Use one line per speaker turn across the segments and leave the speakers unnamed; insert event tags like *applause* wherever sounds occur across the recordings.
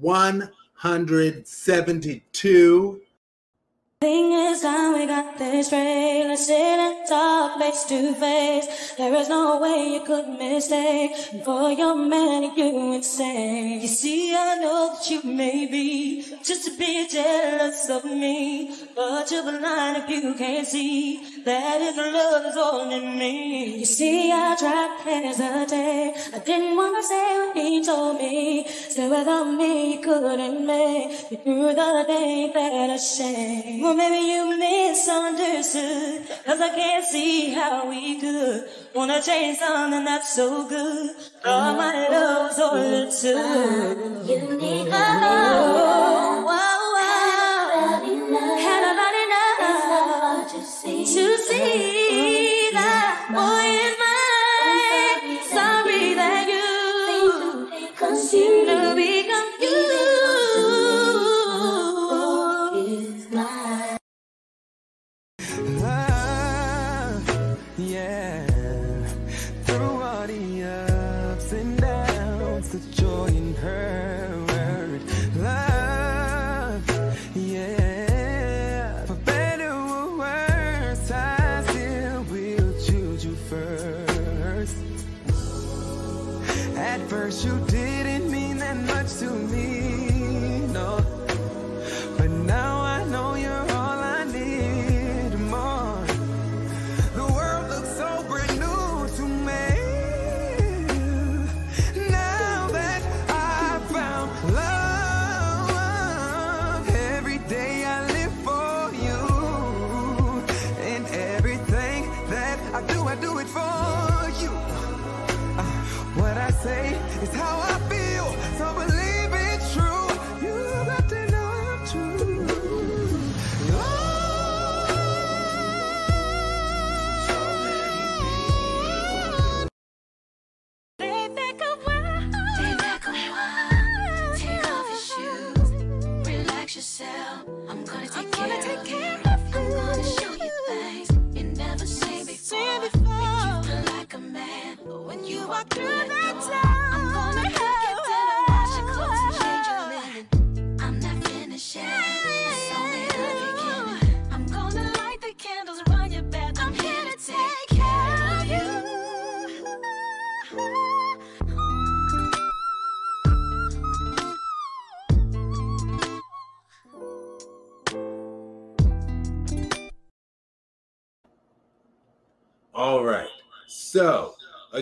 172.
Thing is time we got this straight. Let's sit and talk face to face. There is no way you could mistake. For your man, you would say. You see, I know that you may be just a bit jealous of me. But you're blind if you can't see that his love is in me. You see, I tried to hesitate. I didn't want to say what he told me. Still without me, you couldn't make it through the day that I shame. Well, maybe you misunderstood. Cause I can't see how we could wanna change something that's so good. All my love's all it took.
You need
wow, wow. Had about enough
to see.
to see that boy is mine. Sorry that you
you
to become you.
The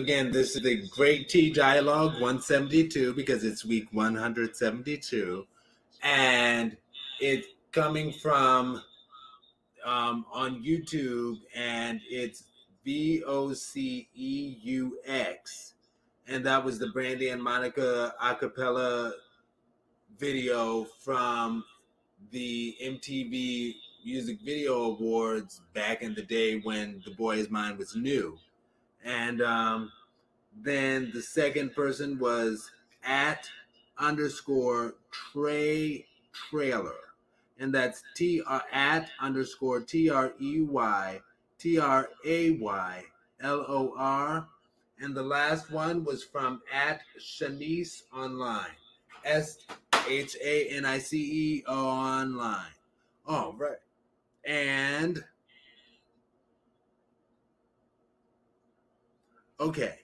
again, this is the Great T Dialogue 172 because it's week 172. And it's coming from um, on YouTube and it's V O C E U X. And that was the Brandy and Monica a cappella video from the MTV Music Video Awards back in the day when The Boy's Is Mine was new. And um, then the second person was at underscore Trey Traylor. And that's T R at underscore T R E Y T R A Y L O R. And the last one was from at Shanice Online. S H A N I C E online. All right. And okay.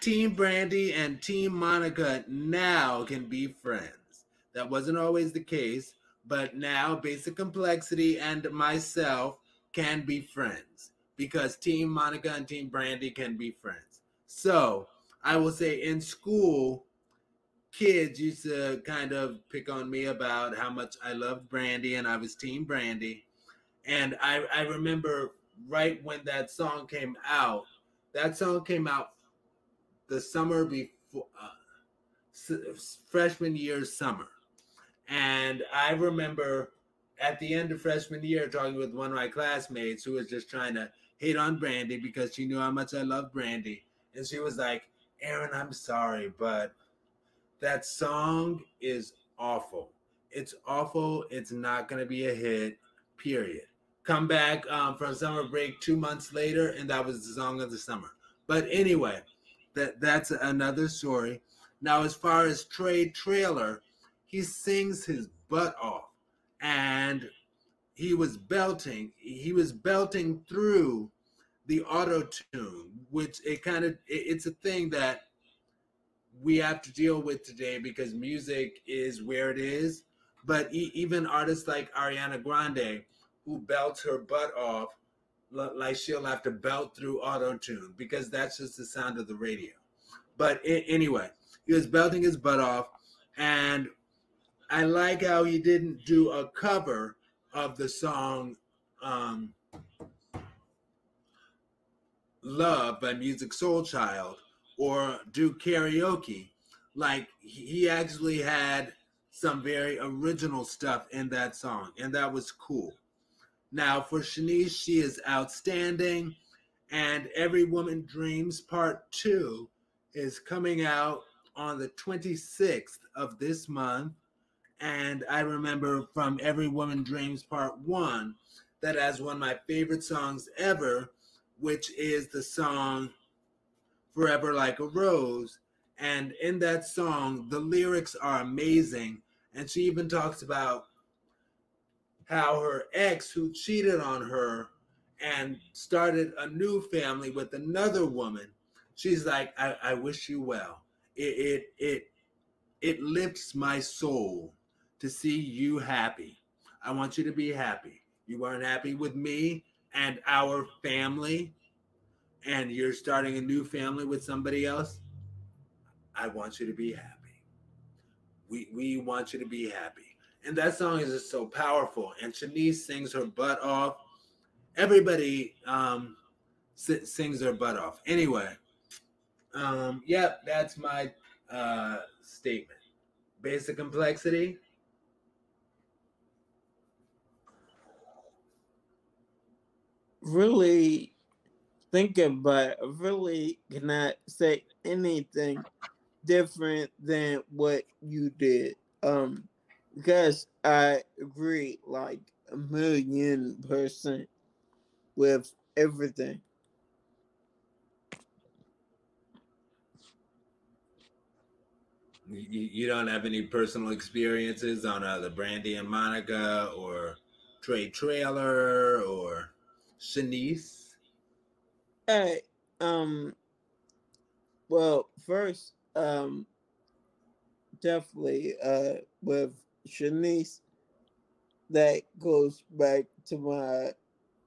Team Brandy and Team Monica now can be friends. That wasn't always the case, but now Basic Complexity and myself can be friends because Team Monica and Team Brandy can be friends. So I will say in school, kids used to kind of pick on me about how much I loved Brandy and I was Team Brandy. And I, I remember right when that song came out, that song came out the summer before uh, s- freshman year summer. And I remember at the end of freshman year talking with one of my classmates who was just trying to hate on Brandy because she knew how much I loved Brandy. And she was like, Aaron, I'm sorry, but that song is awful. It's awful. It's not going to be a hit, period. Come back um, from summer break two months later, and that was the song of the summer. But anyway, that that's another story. Now, as far as Trey Traylor, he sings his butt off and he was belting he was belting through the auto tune which it kind of it, it's a thing that we have to deal with today because music is where it is but e- even artists like ariana grande who belts her butt off like she'll have to belt through auto tune because that's just the sound of the radio but anyway he was belting his butt off and I like how he didn't do a cover of the song um, Love by Musiq Soulchild or do karaoke. Like he actually had some very original stuff in that song, and that was cool. Now, for Shanice, she is outstanding, and Every Woman Dreams Part 2 is coming out on the 26th of this month. And I remember from Every Woman Dreams Part 1 that as one of my favorite songs ever, which is the song Forever Like a Rose. And in that song, the lyrics are amazing. And she even talks about how her ex, who cheated on her and started a new family with another woman, she's like, I, I wish you well. It, it, it, it lifts my soul to see you happy. I want you to be happy. You weren't happy with me and our family, and you're starting a new family with somebody else. I want you to be happy. We we want you to be happy. And that song is just so powerful. And Shanice sings her butt off. Everybody um, si- sings their butt off. Anyway, um, yep, that's my uh, statement. Basic complexity.
really thinking, but really cannot say anything different than what you did. Um, because I agree like a million percent with everything.
You, you don't have any personal experiences on uh, the Brandy and Monica or Trey Traylor or Shanice?
Hey, um, well, first, um, definitely, uh, with Shanice, that goes back to my,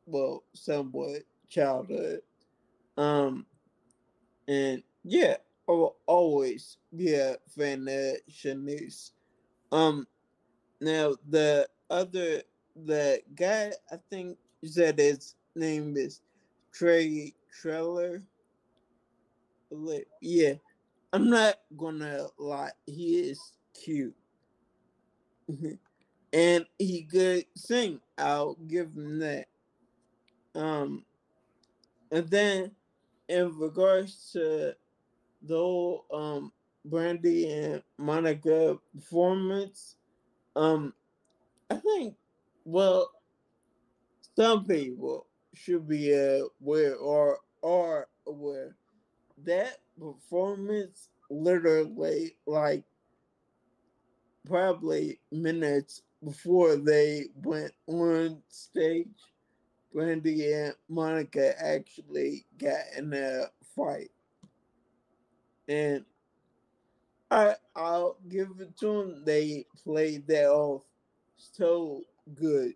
well, somewhat childhood. Um, and yeah, I will always be a fan of Shanice. Um, now the other, the guy, I think said his name is Trey Treller. Yeah, I'm not gonna lie, he is cute. And he could sing. I'll give him that. Um, and then in regards to the whole um Brandy and Monica performance, um, I think well, some people should be aware or are aware that performance literally like probably minutes before they went on stage, Brandy and Monica actually got in a fight. And I I'll give it to them. They played that off so good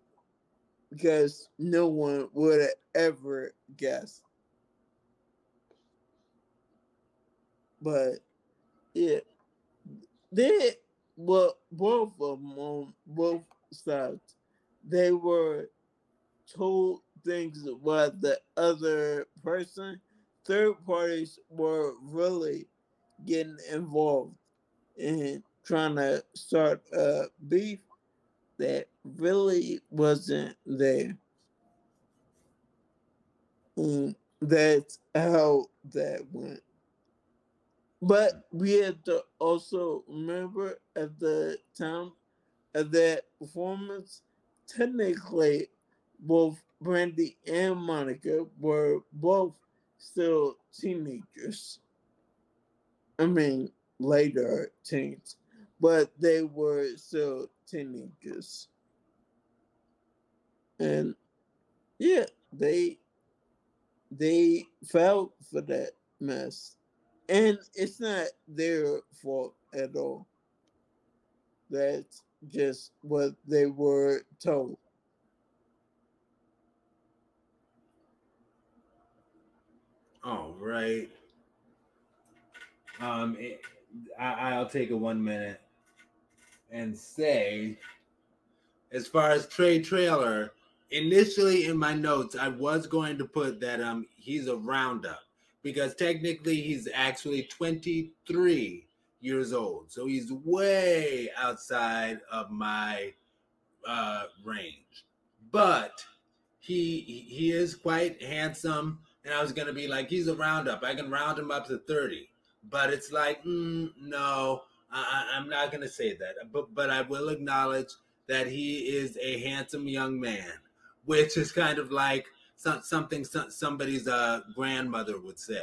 because no one would have ever guessed. But yeah, they well both of them on both sides. They were told things about the other person. Third parties were really getting involved in trying to start a beef that really wasn't there. And that's how that went. But we had to also remember at the time of that performance, technically, both Brandy and Monica were both still teenagers. I mean, later teens. but they were still teenagers. And yeah, they they fell for that mess. And it's not their fault at all. That's just what they were told.
All right. Um, it, I, I'll take a one minute and say, as far as Trey Traylor, initially in my notes, I was going to put that um he's a roundup because technically he's actually 23 years old, so he's way outside of my uh, range. But he he is quite handsome, and I was gonna be like, he's a roundup. I can round him up to 30, but it's like, mm, no, I, I'm not gonna say that. But but I will acknowledge that he is a handsome young man, which is kind of like some, something some, somebody's uh, grandmother would say.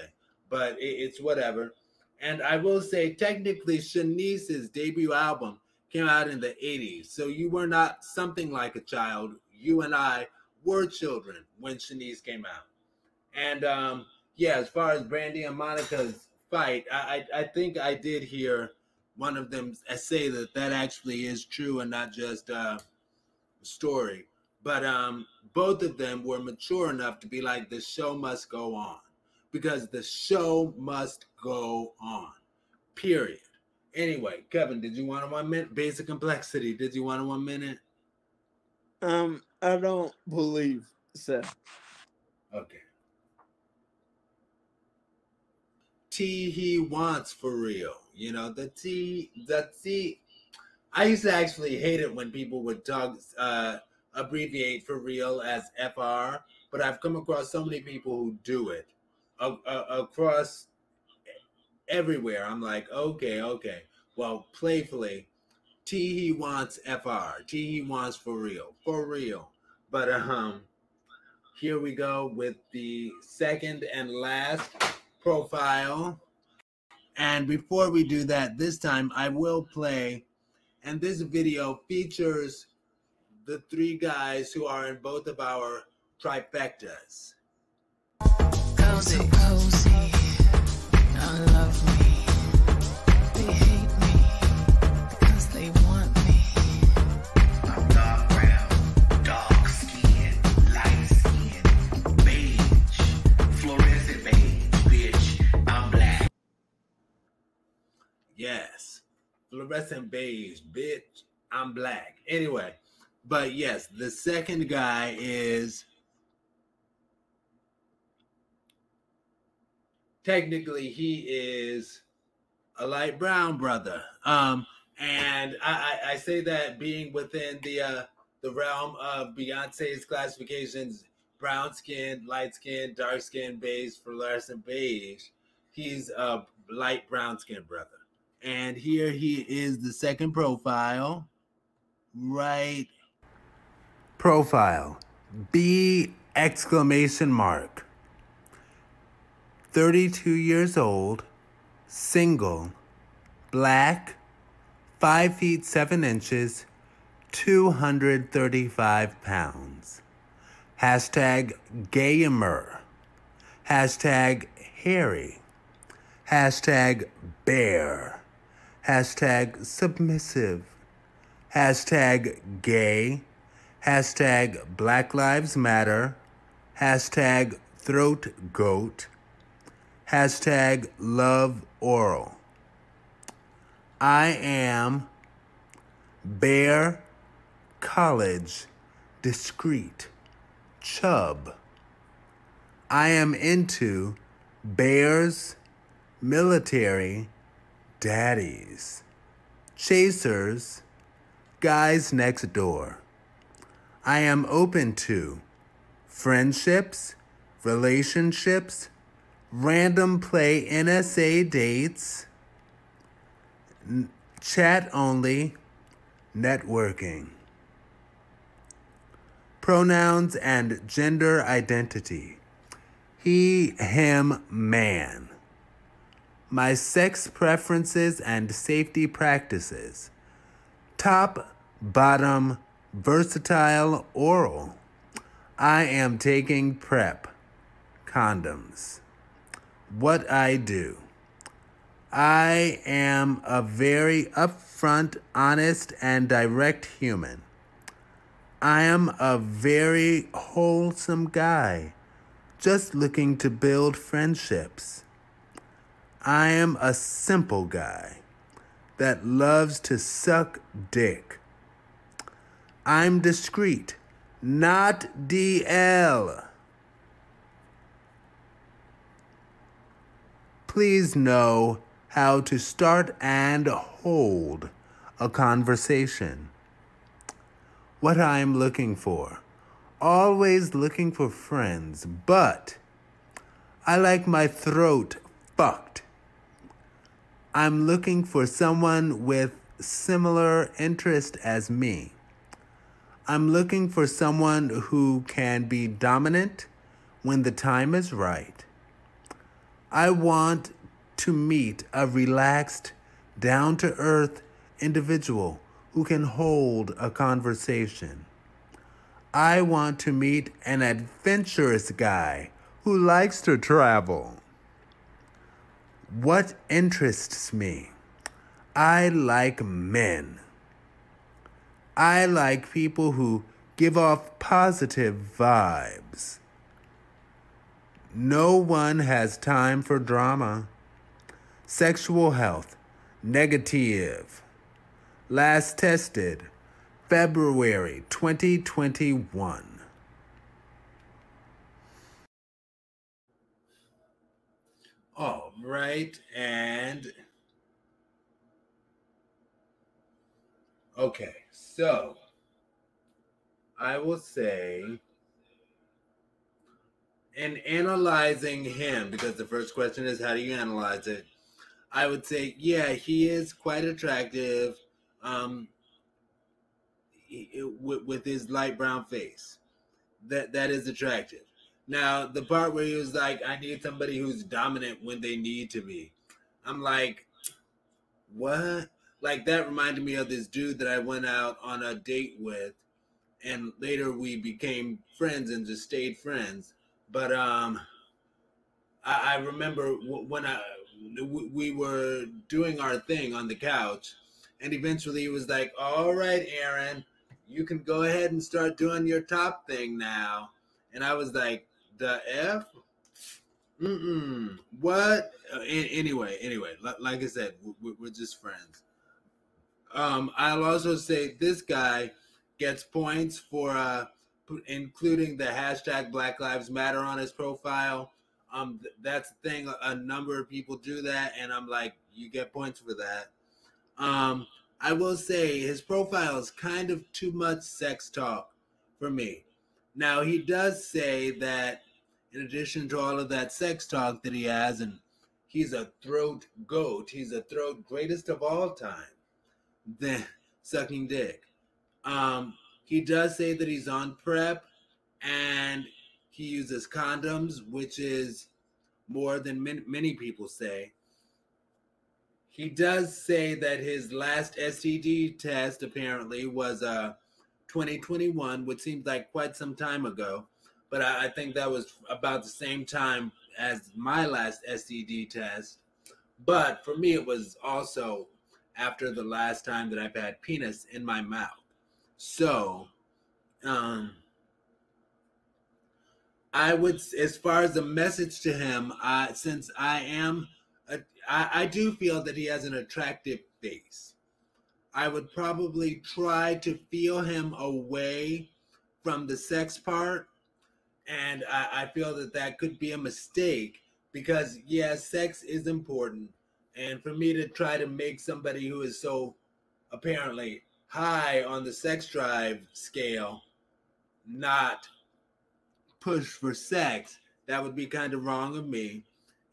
But it, it's whatever. And I will say, technically, Shanice's debut album came out in the 80s. So you were not something like a child. You and I were children when Shanice came out. And um, yeah, as far as Brandy and Monica's fight, I, I, I think I did hear one of them say that that actually is true and not just uh, a story. But um, both of them were mature enough to be like, the show must go on because the show must go on. Period. Anyway, Kevin, did you want one minute? Basic complexity. Did you want one minute?
Um, I don't believe so.
Okay. T he wants for real. You know, the T the T I used to actually hate it when people would talk uh abbreviate for real as FR, but I've come across so many people who do it across everywhere. I'm like, okay, okay. Well, playfully, T he wants FR. T he wants for real, for real. But um, here we go with the second and last profile. And before we do that, this time I will play, and this video features the three guys who are in both of our trifectas.
So cozy, I love me. They hate me because they want me.
I'm dark brown, dark skin, light skin, beige, fluorescent beige, bitch. I'm black.
Yes, fluorescent beige, bitch. I'm black. Anyway, but yes, the second guy is technically he is a light brown brother. Um, and I, I, I say that being within the uh, the realm of Beyonce's classifications: brown skin, light skin, dark skin, beige, fluorescent beige. He's a light brown skin brother. And here he is, the second profile, right? Profile, B exclamation mark. 32 years old, single, black, 5 feet 7 inches, 235 pounds. Hashtag gamer. Hashtag hairy. Hashtag bear. Hashtag submissive. Hashtag gay. Hashtag Black Lives Matter. Hashtag throat goat. Hashtag love oral. I am Bear College Discreet Chub. I am into bears, military, daddies, chasers, guys next door. I am open to friendships, relationships, random play NSA dates, n- chat only, networking. Pronouns and gender identity. He, him, man. my sex preferences and safety practices. Top, bottom, versatile, oral. I am taking PrEP condoms. What I do. I am a very upfront, honest, and direct human. I am a very wholesome guy, just looking to build friendships. I am a simple guy that loves to suck dick. I'm discreet, not DL. Please know how to start and hold a conversation. What I'm looking for. Always looking for friends, but I like my throat fucked. I'm looking for someone with similar interest as me. I'm looking for someone who can be dominant when the time is right. I want to meet a relaxed, down to earth individual who can hold a conversation. I want to meet an adventurous guy who likes to travel. What interests me? I like men. I like people who give off positive vibes. No one has time for drama. Sexual health, negative. Last tested, February 2021. All right, and okay, so I will say, in analyzing him, because the first question is how do you analyze it? I would say, yeah, he is quite attractive, um, with, with his light brown face. That that is attractive. Now, the part where he was like, I need somebody who's dominant when they need to be. I'm like, what? Like, that reminded me of this dude that I went out on a date with, and later we became friends and just stayed friends. But, um, I, I remember w- when I, w- we were doing our thing on the couch, and eventually he was like, All right, Aaron, you can go ahead and start doing your top thing now. And I was like, the F? Mm-mm. What? Uh, anyway, anyway, like I said, we- we're just friends. Um, I'll also say this guy gets points for uh, including the hashtag Black Lives Matter on his profile. Um, th- that's the thing. A- A number of people do that, and I'm like, you get points for that. Um, I will say his profile is kind of too much sex talk for me. Now he does say that in addition to all of that sex talk that he has, and he's a throat goat, he's a throat greatest of all time, then sucking dick. Um, he does say that he's on prep and he uses condoms, which is more than many, many people say. He does say that his last STD test apparently was uh 2021, which seems like quite some time ago. But I, I think that was about the same time as my last STD test. But for me, it was also after the last time that I've had penis in my mouth. So, um, I would, as far as the message to him, I since I am, a, I, I do feel that he has an attractive face. I would probably try to feel him away from the sex part, and I, I feel that that could be a mistake because yeah, sex is important, and for me to try to make somebody who is so apparently high on the sex drive scale not push for sex that would be kind of wrong of me.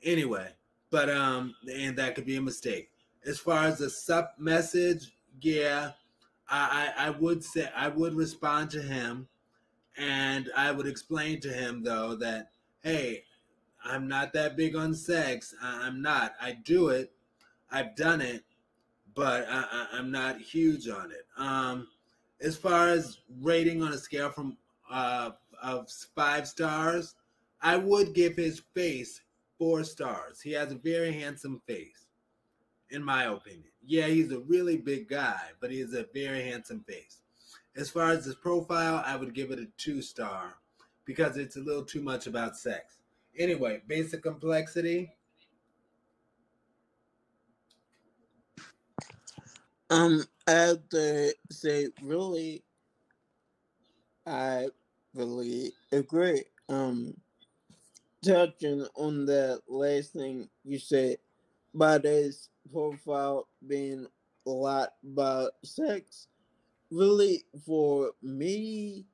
Anyway but um and that could be a mistake. As far as the sub message yeah I, I i would say i would respond to him. And i would explain to him though that hey I'm not that big on sex. I, I'm not. I do it. I've done it, but I, I'm not huge on it. Um, as far as rating on a scale from uh, of five stars, I would give his face four stars. He has a very handsome face, in my opinion. Yeah, he's a really big guy, but he has a very handsome face. As far as his profile, I would give it a two star because it's a little too much about sex. Anyway, basic complexity.
Um, I have to say, really, I really agree. Um, touching on that last thing you said about his profile being a lot about sex, really, for me,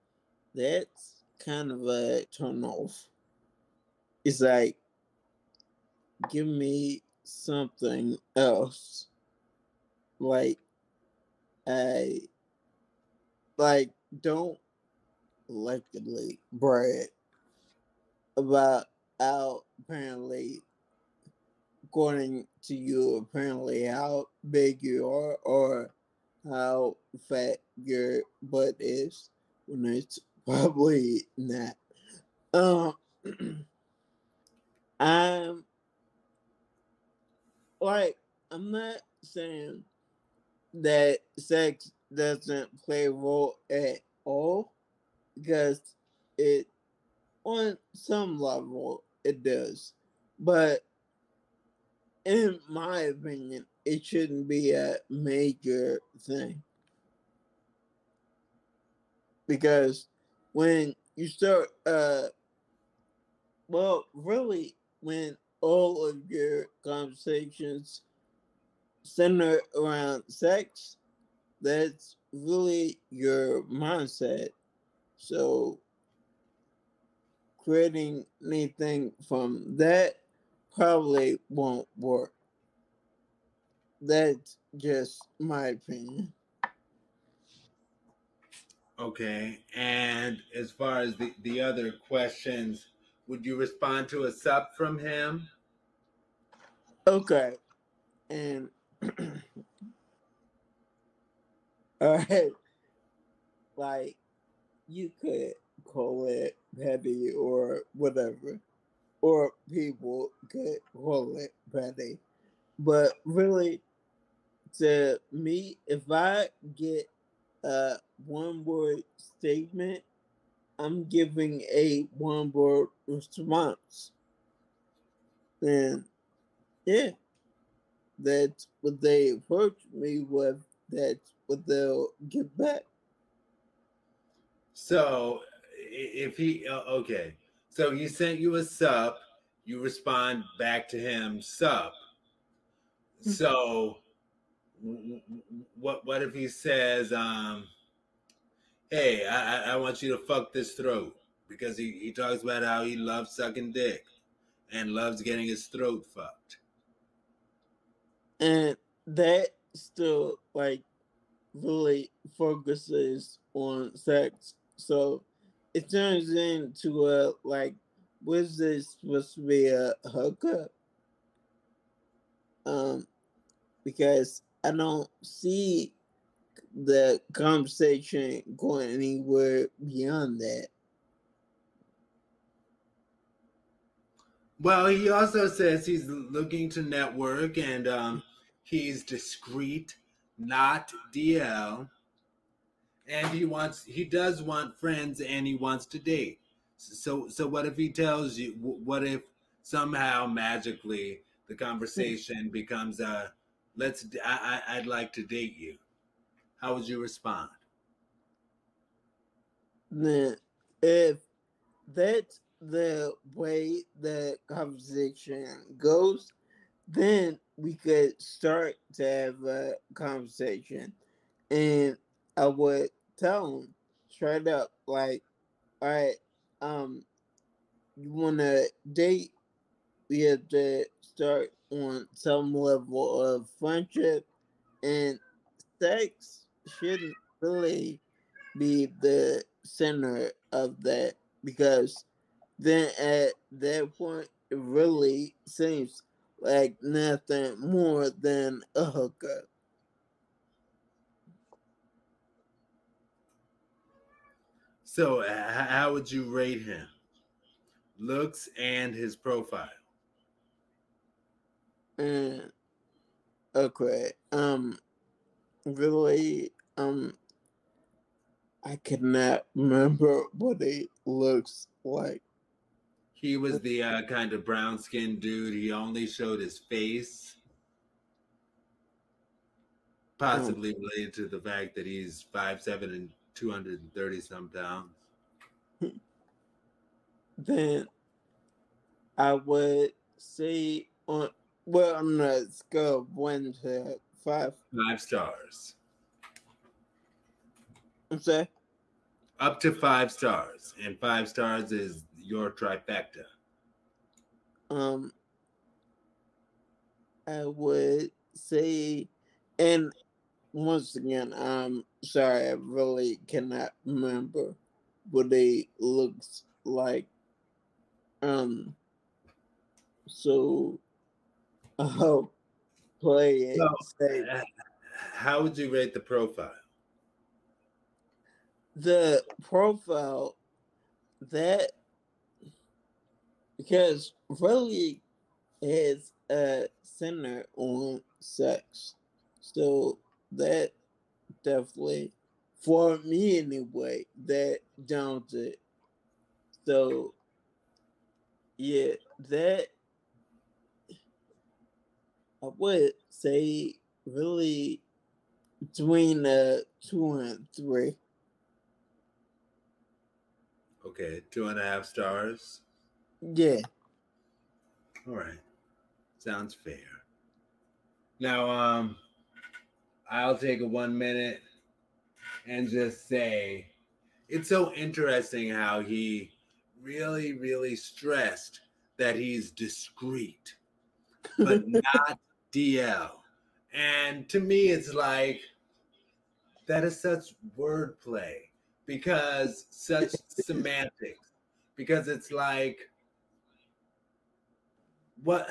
that's kind of a turn off. It's like, give me something else. Like, I like don't allegedly brag about how apparently according to you apparently how big you are or how fat your butt is when it's *laughs* probably not. Um *clears throat* I'm like I'm not saying that sex doesn't play a role at all because it on some level it does. But in my opinion it shouldn't be a major thing. Because when you start uh well really when all of your conversations center around sex, that's really your mindset. So creating anything from that probably won't work. That's just my opinion.
Okay. And as far as the, the other questions, would you respond to a sup from him?
Okay. And *clears throat* all right, like you could call it petty or whatever, or people could call it petty, but really, to me, if I get a one word statement, I'm giving a one word response. And yeah, that's what they approach me with. That's what they'll get back.
So if he, uh, okay. So he sent you a sup, you respond back to him, sup. So w- w- what what if he says, um, hey, I, I- want you to fuck this throat because he, he talks about how he loves sucking dick and loves getting his throat fucked.
And that still like really focuses on sex. So it turns into a like was this supposed to be a hookup? Um because I don't see the conversation going anywhere beyond that.
Well, he also says he's looking to network and um, he's discreet, not DL, and he wants he does want friends and he wants to date. So so what if he tells you? What if somehow magically the conversation becomes a let's I, I I'd like to date you. How would you respond?
Then if that's the way the conversation goes, then we could start to have a conversation. And I would tell him straight up, like, all right, um, you wanna date, we have to start on some level of friendship and sex shouldn't really be the center of that because then at that point it really seems like nothing more than a hookup.
So, h- how would you rate him? Looks and his profile.
And okay, um, really, um, I cannot remember what he looks like.
He was the uh, kind of brown skinned dude. He only showed his face. Possibly related to the fact that he's five seven and 230 some pounds. *laughs*
Then I would say on well on a scale of one to five.
Five stars.
I'm sorry.
Up to five stars. And five stars is your trifecta.
um I would say and once again I'm sorry I really cannot remember what they looks like. Um so *laughs* I'll play it
So, Uh, How would you rate the profile?
The profile that because really is a center on sex. So that definitely for me anyway, that downs it. So yeah, that I would say really between uh two and three.
Okay, two and a half stars.
Yeah.
All right. Sounds fair. Now, um, I'll take a one minute and just say it's so interesting how he really, really stressed that he's discreet, but *laughs* not DL. And to me, it's like that is such wordplay because such *laughs* semantics, because it's like, what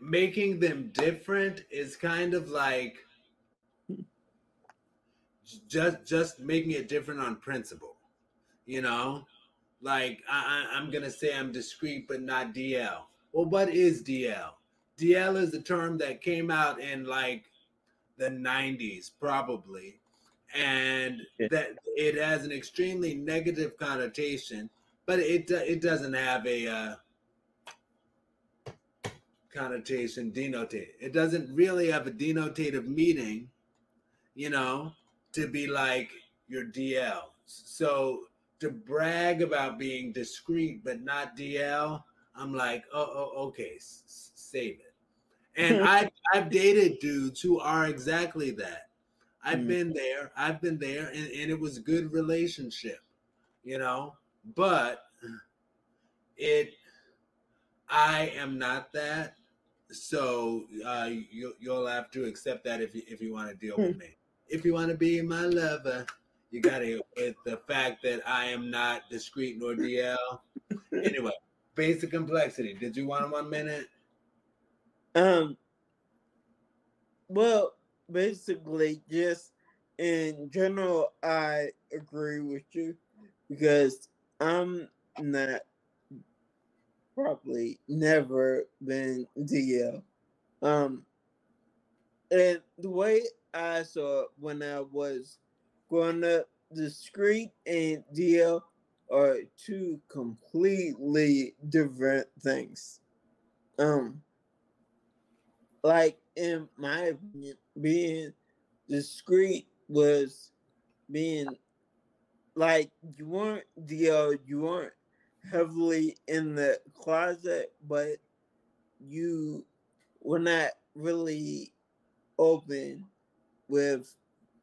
making them different is kind of like just just making it different on principle you know? Like I, I- i'm gonna say i'm discreet but not dl well what is dl dl is a term that came out in like the 90s probably and that it has an extremely negative connotation but it it doesn't have a uh, connotation denotate. It doesn't really have a denotative meaning, you know, to be like your DL. So to brag about being discreet but not DL, I'm like, oh, oh okay, s- s- save it. And *laughs* I I've dated dudes who are exactly that. I've
Mm.
been there. I've been there, and, and it was a good relationship, you know. But it, I am not that. So uh, you, you'll have to accept that if you if you want to deal with me. If you want to be my lover, you got to with the fact that I am not discreet nor DL. *laughs* anyway, basic complexity. Did you want one minute?
Um. Well, basically, just in general, I agree with you because I'm not probably never been DL. Um, and the way I saw it when I was growing up, discreet and DL are two completely different things. Um, like in my opinion, being discreet was being like you weren't DL, you weren't heavily in the closet, but you were not really open with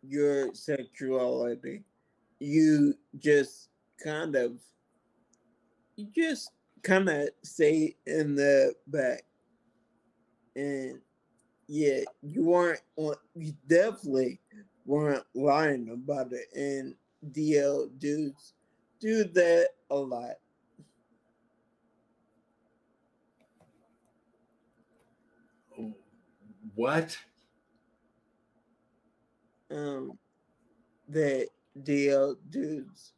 your sexuality. You just kind of you just kind of stay in the back. And yeah, you weren't on. You definitely weren't lying about it. And DL dudes do that a lot.
What?
Um, that DL dudes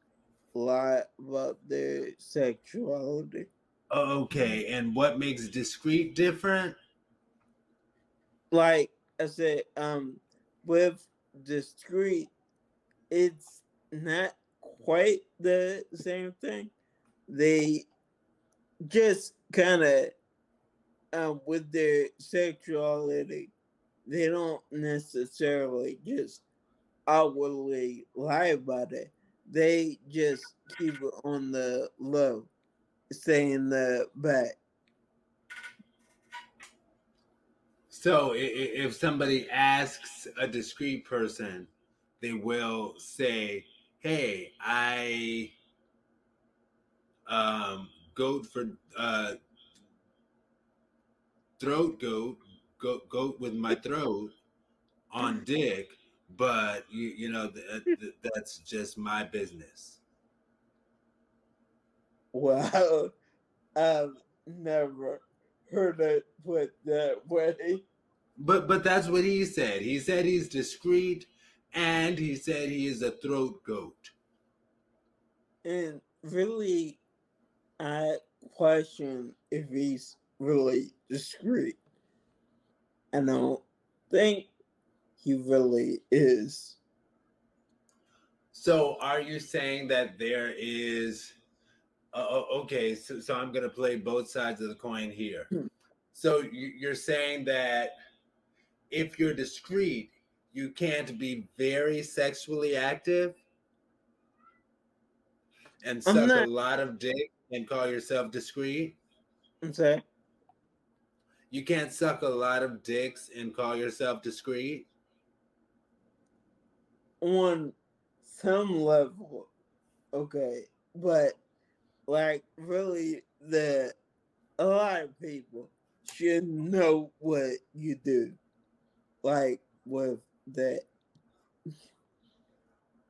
lie about their sexuality.
Okay, and what makes discreet different?
Like I said, um, with discreet, it's not quite the same thing. They just kind of, um, with their sexuality, they don't necessarily just outwardly lie about it. They just keep it on the low, saying in the back.
So if somebody asks a discreet person, they will say, "Hey, I um goat for uh throat goat goat goat with my throat on dick, but you you know th- th- that's just my business."
Wow, *laughs* I've never heard it put that way.
But but that's what he said. He said he's discreet, and he said he is a throat goat.
And really, I question if he's really discreet. I don't think he really is.
So are you saying that there is uh, okay, so, so I'm going to play both sides of the coin here.
Hmm.
So you- you're saying that if you're discreet, you can't be very sexually active and suck
not-
a lot of dick and call yourself discreet?
I'm saying,
You can't suck a lot of dicks and call yourself discreet?
on some level, okay, but like really, the a lot of people should know what you do, like with that,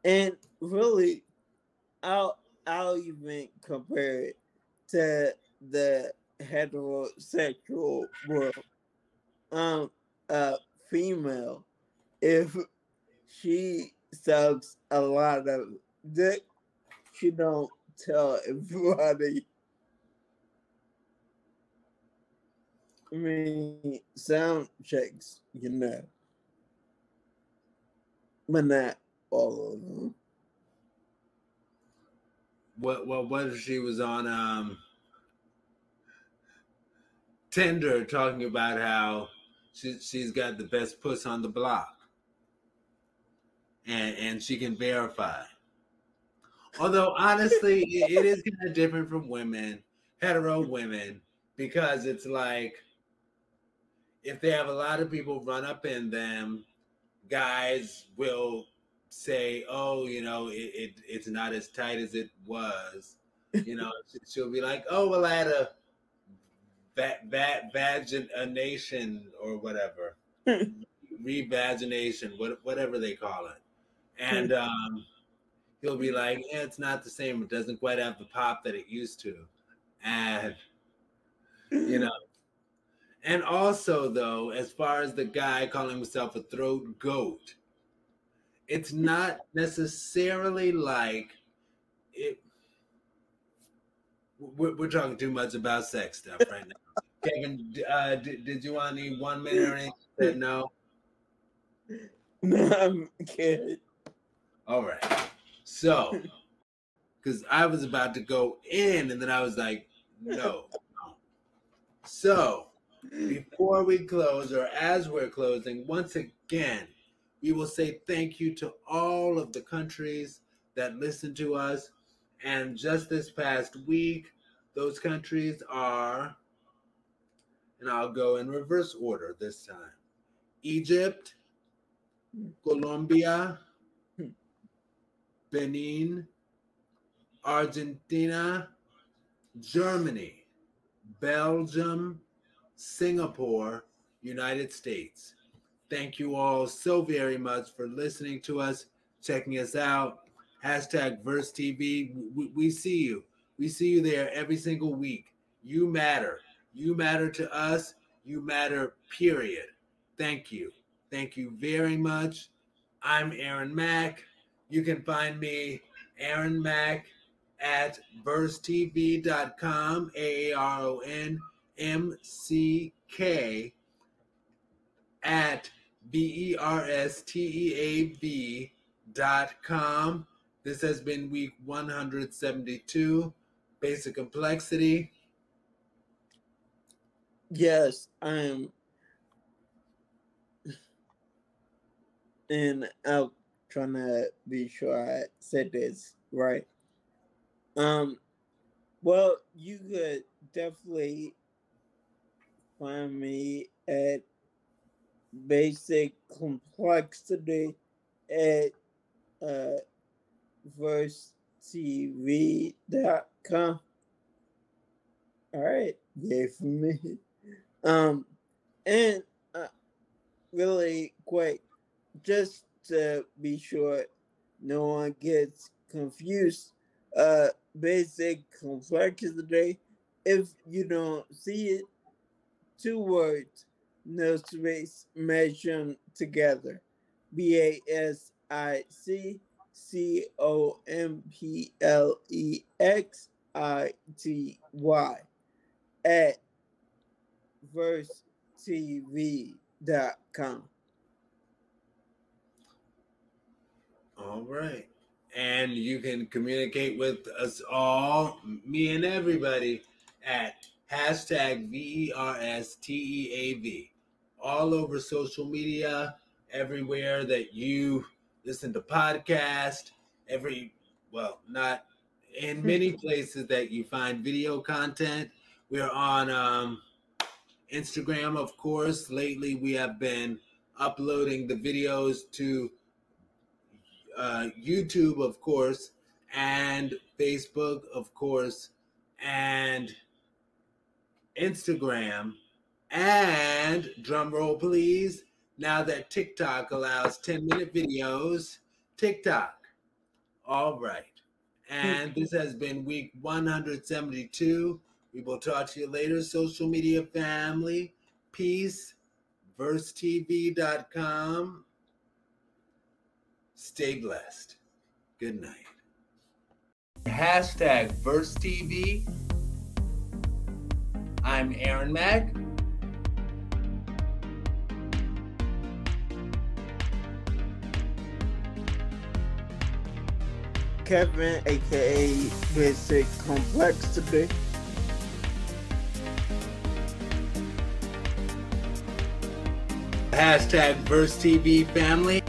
and really, I'll I'll even compare it to the heterosexual world. Um, a female, if she sucks a lot of dick, she don't tell everybody. I mean, sound checks, you know, but not all of them.
What what if she was on um Tinder talking about how she she's got the best puss on the block. And and she can verify. Although honestly, it, it is kind of different from women, hetero women, because it's like if they have a lot of people run up in them, guys will say, "Oh, you know, it, it it's not as tight as it was." You know, *laughs* she- she'll be like, "Oh, well, I had a va- va- vagination or whatever, *laughs* revagination, what whatever they call it," and um, he'll be like, "Yeah, it's not the same. It doesn't quite have the pop that it used to," and you know. And also, though, as far as the guy calling himself a throat goat, it's not necessarily like it. We're, we're talking too much about sex stuff right now. *laughs* Kevin, uh, did, did you want any one minute or anything? No. *laughs*
No, I'm kidding.
All right. So, because I was about to go in, and then I was like, no. So, before we close, or as we're closing, once again, we will say thank you to all of the countries that listen to us. And just this past week, those countries are, and I'll go in reverse order this time Egypt, Colombia, Benin, Argentina, Germany, Belgium, Singapore, United States. Thank you all so very much for listening to us, checking us out. Hashtag Verse TV. We, we see you. We see you there every single week. You matter. You matter to us. You matter, period. thank you. Thank you very much. I'm Aaron Mack. You can find me, Aaron Mack, at versetv.com, A A R O N M C K, at B E R S T E A V dot com. This has been week 172, basic complexity.
Yes, I'm. And I'm trying to be sure I said this right. Um, well, you could definitely find me at basic complexity at uh, versetv.com. All right, yay for me. Um, and uh, really quick, just to be sure no one gets confused, uh, basic complexity. If you don't see it, two words, no space, mentioned together. B A S I C C O M P L E X I T Y at versetv.com.
All right. And you can communicate with us all, me and everybody, at hashtag V E R S T E A V. All over social media, everywhere that you listen to podcast, every, well, not in many places that you find video content. We're on um, Instagram, of course. Lately, we have been uploading the videos to uh, YouTube, of course, and Facebook, of course, and Instagram, and drum roll, please. Now that TikTok allows 10 minute videos, TikTok. All right. And this has been week 172. We will talk to you later, social media family. Peace. VerseTV.com. Stay blessed. Good night. Hashtag Verse TV. I'm Aaron Mack.
Kevin, aka Basic Complexity.
Hashtag Verse TV family.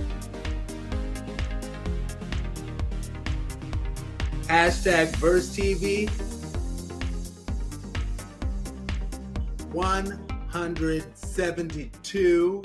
Hashtag VerseTV. 172